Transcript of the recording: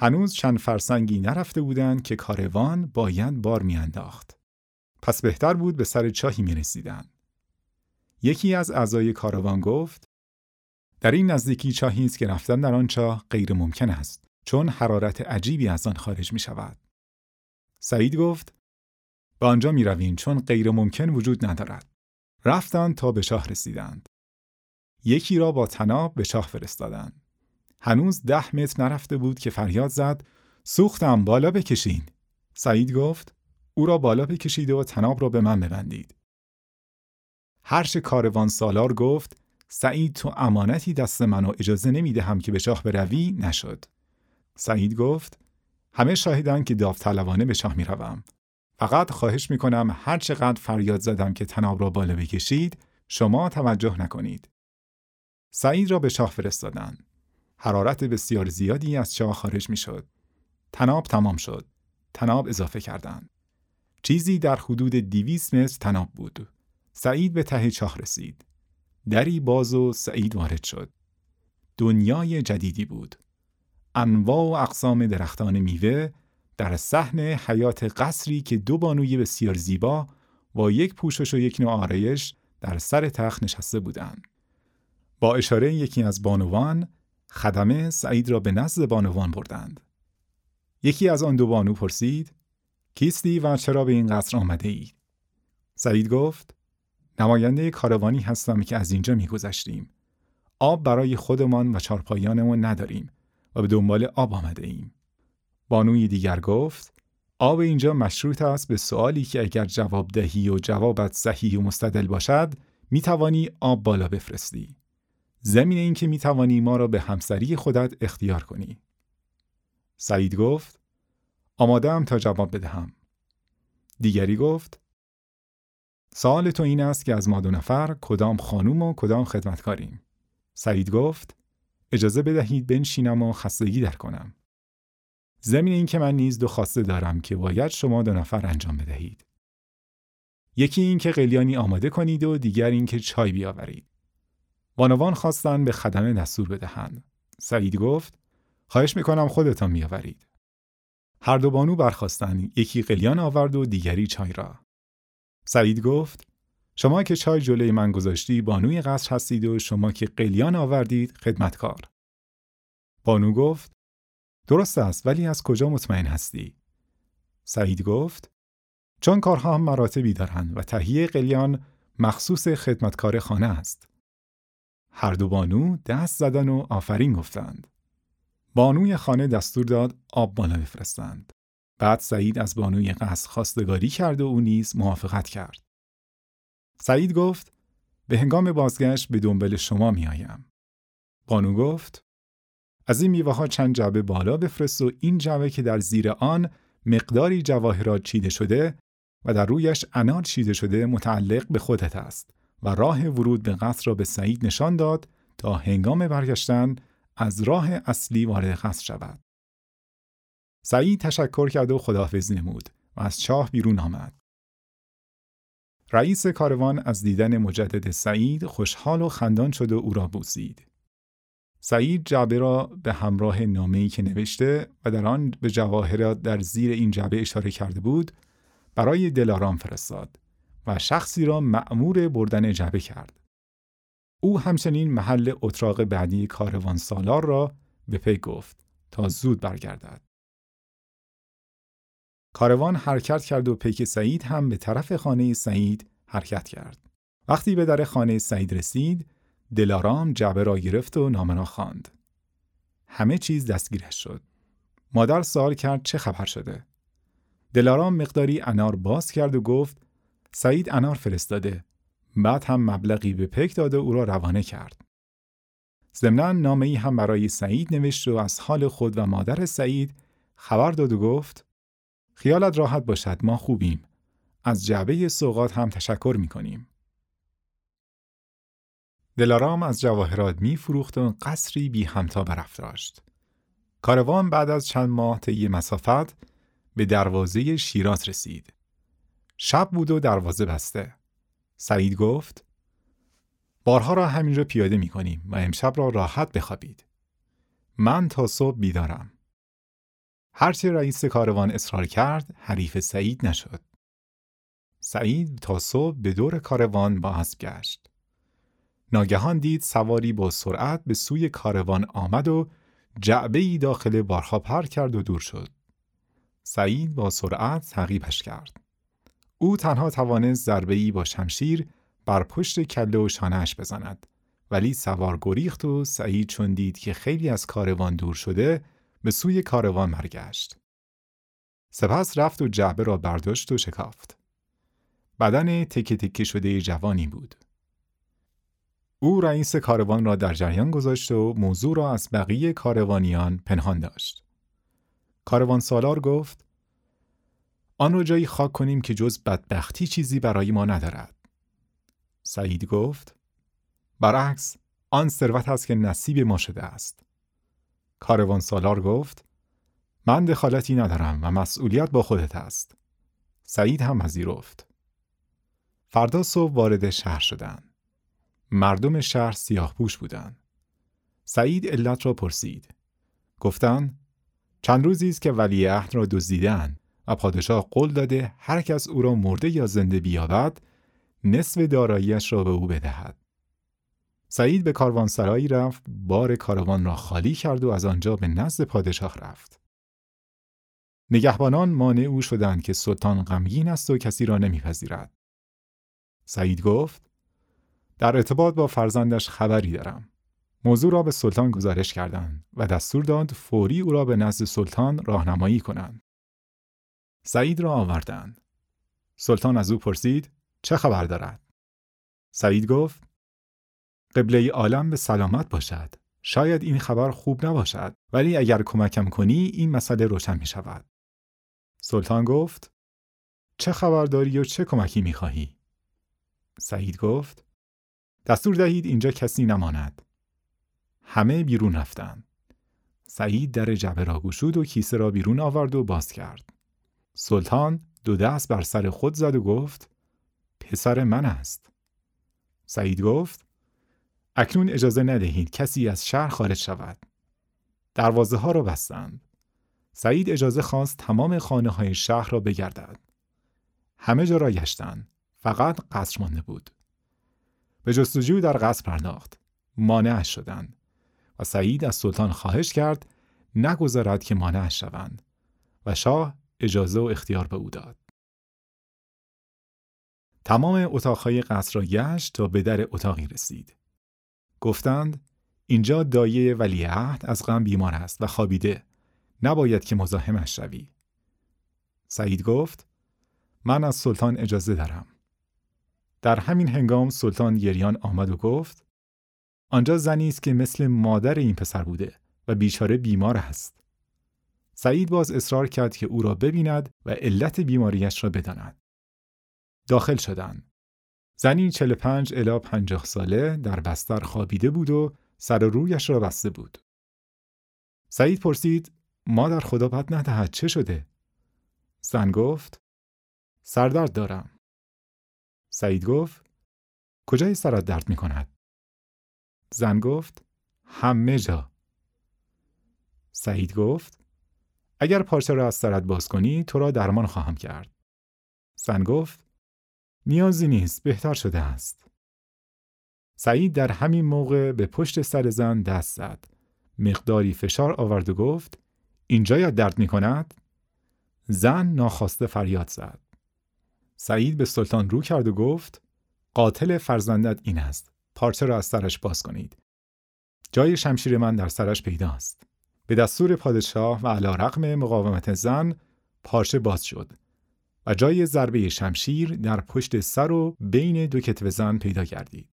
هنوز چند فرسنگی نرفته بودند که کاروان باید بار میانداخت. پس بهتر بود به سر چاهی می رسیدن. یکی از اعضای کاروان گفت در این نزدیکی چاهی است که رفتن در آن چاه غیر ممکن است چون حرارت عجیبی از آن خارج می شود. سعید گفت به آنجا می رویم چون غیر ممکن وجود ندارد. رفتند تا به شاه رسیدند. یکی را با تناب به شاه فرستادند. هنوز ده متر نرفته بود که فریاد زد سوختم بالا بکشین. سعید گفت او را بالا بکشید و تناب را به من ببندید. هرش کاروان سالار گفت سعید تو امانتی دست من و اجازه دهم که به شاه بروی نشد. سعید گفت همه شاهدن که داوطلبانه به شاه می روم. فقط خواهش می کنم هر چقدر فریاد زدم که تناب را بالا بکشید شما توجه نکنید. سعید را به شاه فرستادند. حرارت بسیار زیادی از چاه خارج می شد. تناب تمام شد. تناب اضافه کردند. چیزی در حدود دیویس متر تناب بود. سعید به ته چاه رسید. دری باز و سعید وارد شد. دنیای جدیدی بود. انواع و اقسام درختان میوه در صحن حیات قصری که دو بانوی بسیار زیبا با یک پوشش و یک نوع آرایش در سر تخت نشسته بودند. با اشاره یکی از بانوان خدمه سعید را به نزد بانوان بردند. یکی از آن دو بانو پرسید کیستی و چرا به این قصر آمده اید؟ سعید گفت نماینده کاروانی هستم که از اینجا میگذشتیم. آب برای خودمان و چارپایانمون نداریم و به دنبال آب آمده ایم. بانوی دیگر گفت آب اینجا مشروط است به سوالی که اگر جواب دهی و جوابت صحیح و مستدل باشد می توانی آب بالا بفرستی. زمین این که می توانی ما را به همسری خودت اختیار کنی. سعید گفت آماده تا جواب بدهم. دیگری گفت سوال تو این است که از ما دو نفر کدام خانوم و کدام خدمتکاریم. سعید گفت اجازه بدهید بنشینم و خستگی در کنم. زمین این که من نیز دو خواسته دارم که باید شما دو نفر انجام بدهید. یکی این که قلیانی آماده کنید و دیگر این که چای بیاورید. بانوان خواستند به خدمه دستور بدهند. سعید گفت خواهش می‌کنم خودتان بیاورید. هر دو بانو برخواستند یکی قلیان آورد و دیگری چای را. سعید گفت شما که چای جلوی من گذاشتی بانوی قصر هستید و شما که قلیان آوردید خدمتکار. بانو گفت درست است ولی از کجا مطمئن هستی؟ سعید گفت چون کارها هم مراتبی دارند و تهیه قلیان مخصوص خدمتکار خانه است. هر دو بانو دست زدن و آفرین گفتند. بانوی خانه دستور داد آب بالا بفرستند. بعد سعید از بانوی قصد خواستگاری کرد و او نیز موافقت کرد. سعید گفت به هنگام بازگشت به دنبال شما میآیم. بانو گفت از این میوه ها چند جعبه بالا بفرست و این جعبه که در زیر آن مقداری جواهرات چیده شده و در رویش انار چیده شده متعلق به خودت است و راه ورود به قصر را به سعید نشان داد تا هنگام برگشتن از راه اصلی وارد قصر شود. سعید تشکر کرد و خداحافظی نمود و از چاه بیرون آمد. رئیس کاروان از دیدن مجدد سعید خوشحال و خندان شد و او را بوسید. سعید جعبه را به همراه نامه‌ای که نوشته و در آن به جواهرات در زیر این جعبه اشاره کرده بود برای دلارام فرستاد و شخصی را مأمور بردن جعبه کرد. او همچنین محل اتراق بعدی کاروان سالار را به پی گفت تا زود برگردد. کاروان حرکت کرد و پیک سعید هم به طرف خانه سعید حرکت کرد. وقتی به در خانه سعید رسید، دلارام جعبه را گرفت و نامه خواند. همه چیز دستگیرش شد. مادر سوال کرد چه خبر شده؟ دلارام مقداری انار باز کرد و گفت سعید انار فرستاده. بعد هم مبلغی به پک داد و او را روانه کرد. ضمنا نامه ای هم برای سعید نوشت و از حال خود و مادر سعید خبر داد و گفت خیالت راحت باشد ما خوبیم. از جعبه سوقات هم تشکر می کنیم. دلارام از جواهرات می فروخت و قصری بی همتا برافراشت. کاروان بعد از چند ماه طی مسافت به دروازه شیراز رسید. شب بود و دروازه بسته. سعید گفت بارها را همینجا پیاده می کنیم و امشب را راحت بخوابید. من تا صبح بیدارم. هرچه رئیس کاروان اصرار کرد حریف سعید نشد. سعید تا صبح به دور کاروان با اسب گشت. ناگهان دید سواری با سرعت به سوی کاروان آمد و جعبه ای داخل بارها پر کرد و دور شد. سعید با سرعت تعقیبش کرد. او تنها توانست ضربه ای با شمشیر بر پشت کله و شانهش بزند ولی سوار گریخت و سعید چون دید که خیلی از کاروان دور شده به سوی کاروان برگشت. سپس رفت و جعبه را برداشت و شکافت. بدن تکه تکه شده جوانی بود. او رئیس کاروان را در جریان گذاشت و موضوع را از بقیه کاروانیان پنهان داشت. کاروان سالار گفت آن را جایی خاک کنیم که جز بدبختی چیزی برای ما ندارد. سعید گفت برعکس آن ثروت است که نصیب ما شده است. کاروان سالار گفت من دخالتی ندارم و مسئولیت با خودت است. سعید هم پذیرفت. فردا صبح وارد شهر شدند. مردم شهر سیاه پوش بودند. سعید علت را پرسید. گفتند چند روزی است که ولیعهد را دزدیدند و پادشاه قول داده هر کس او را مرده یا زنده بیابد نصف داراییش را به او بدهد. سعید به کاروانسرایی رفت، بار کاروان را خالی کرد و از آنجا به نزد پادشاه رفت. نگهبانان مانع او شدند که سلطان غمگین است و کسی را نمیپذیرد. سعید گفت: در ارتباط با فرزندش خبری دارم. موضوع را به سلطان گزارش کردند و دستور داد فوری او را به نزد سلطان راهنمایی کنند. سعید را آوردند. سلطان از او پرسید: چه خبر دارد؟ سعید گفت: قبله عالم به سلامت باشد. شاید این خبر خوب نباشد ولی اگر کمکم کنی این مسئله روشن می شود. سلطان گفت چه خبر داری و چه کمکی می خواهی؟ سعید گفت دستور دهید اینجا کسی نماند. همه بیرون رفتند. سعید در جبه را گشود و کیسه را بیرون آورد و باز کرد. سلطان دو دست بر سر خود زد و گفت پسر من است. سعید گفت اکنون اجازه ندهید کسی از شهر خارج شود. دروازه ها را بستند. سعید اجازه خواست تمام خانه های شهر را بگردد. همه جا را گشتند. فقط قصر مانده بود. به جستجو در قصر پرداخت. مانعش شدند. و سعید از سلطان خواهش کرد نگذارد که مانعش شوند. و شاه اجازه و اختیار به او داد. تمام اتاقهای قصر را گشت تا به در اتاقی رسید. گفتند اینجا دایه ولیعهد از غم بیمار است و خوابیده. نباید که مزاحمش شوی. سعید گفت من از سلطان اجازه دارم. در همین هنگام سلطان گریان آمد و گفت آنجا زنی است که مثل مادر این پسر بوده و بیچاره بیمار است. سعید باز اصرار کرد که او را ببیند و علت بیماریش را بداند. داخل شدند. زنی 45 الی 50 ساله در بستر خوابیده بود و سر و رویش را بسته بود. سعید پرسید مادر خدا بد ندهد چه شده؟ زن گفت سردرد دارم. سعید گفت کجای سرت درد می کند؟ زن گفت همه جا. سعید گفت اگر پارچه را از سرت باز کنی تو را درمان خواهم کرد. زن گفت نیازی نیست بهتر شده است. سعید در همین موقع به پشت سر زن دست زد. مقداری فشار آورد و گفت اینجا یا درد می کند؟ زن ناخواسته فریاد زد. سعید به سلطان رو کرد و گفت قاتل فرزندت این است. پارچه را از سرش باز کنید. جای شمشیر من در سرش پیداست. به دستور پادشاه و علا رقم مقاومت زن پارچه باز شد و جای ضربه شمشیر در پشت سر و بین دو کتف زن پیدا گردید.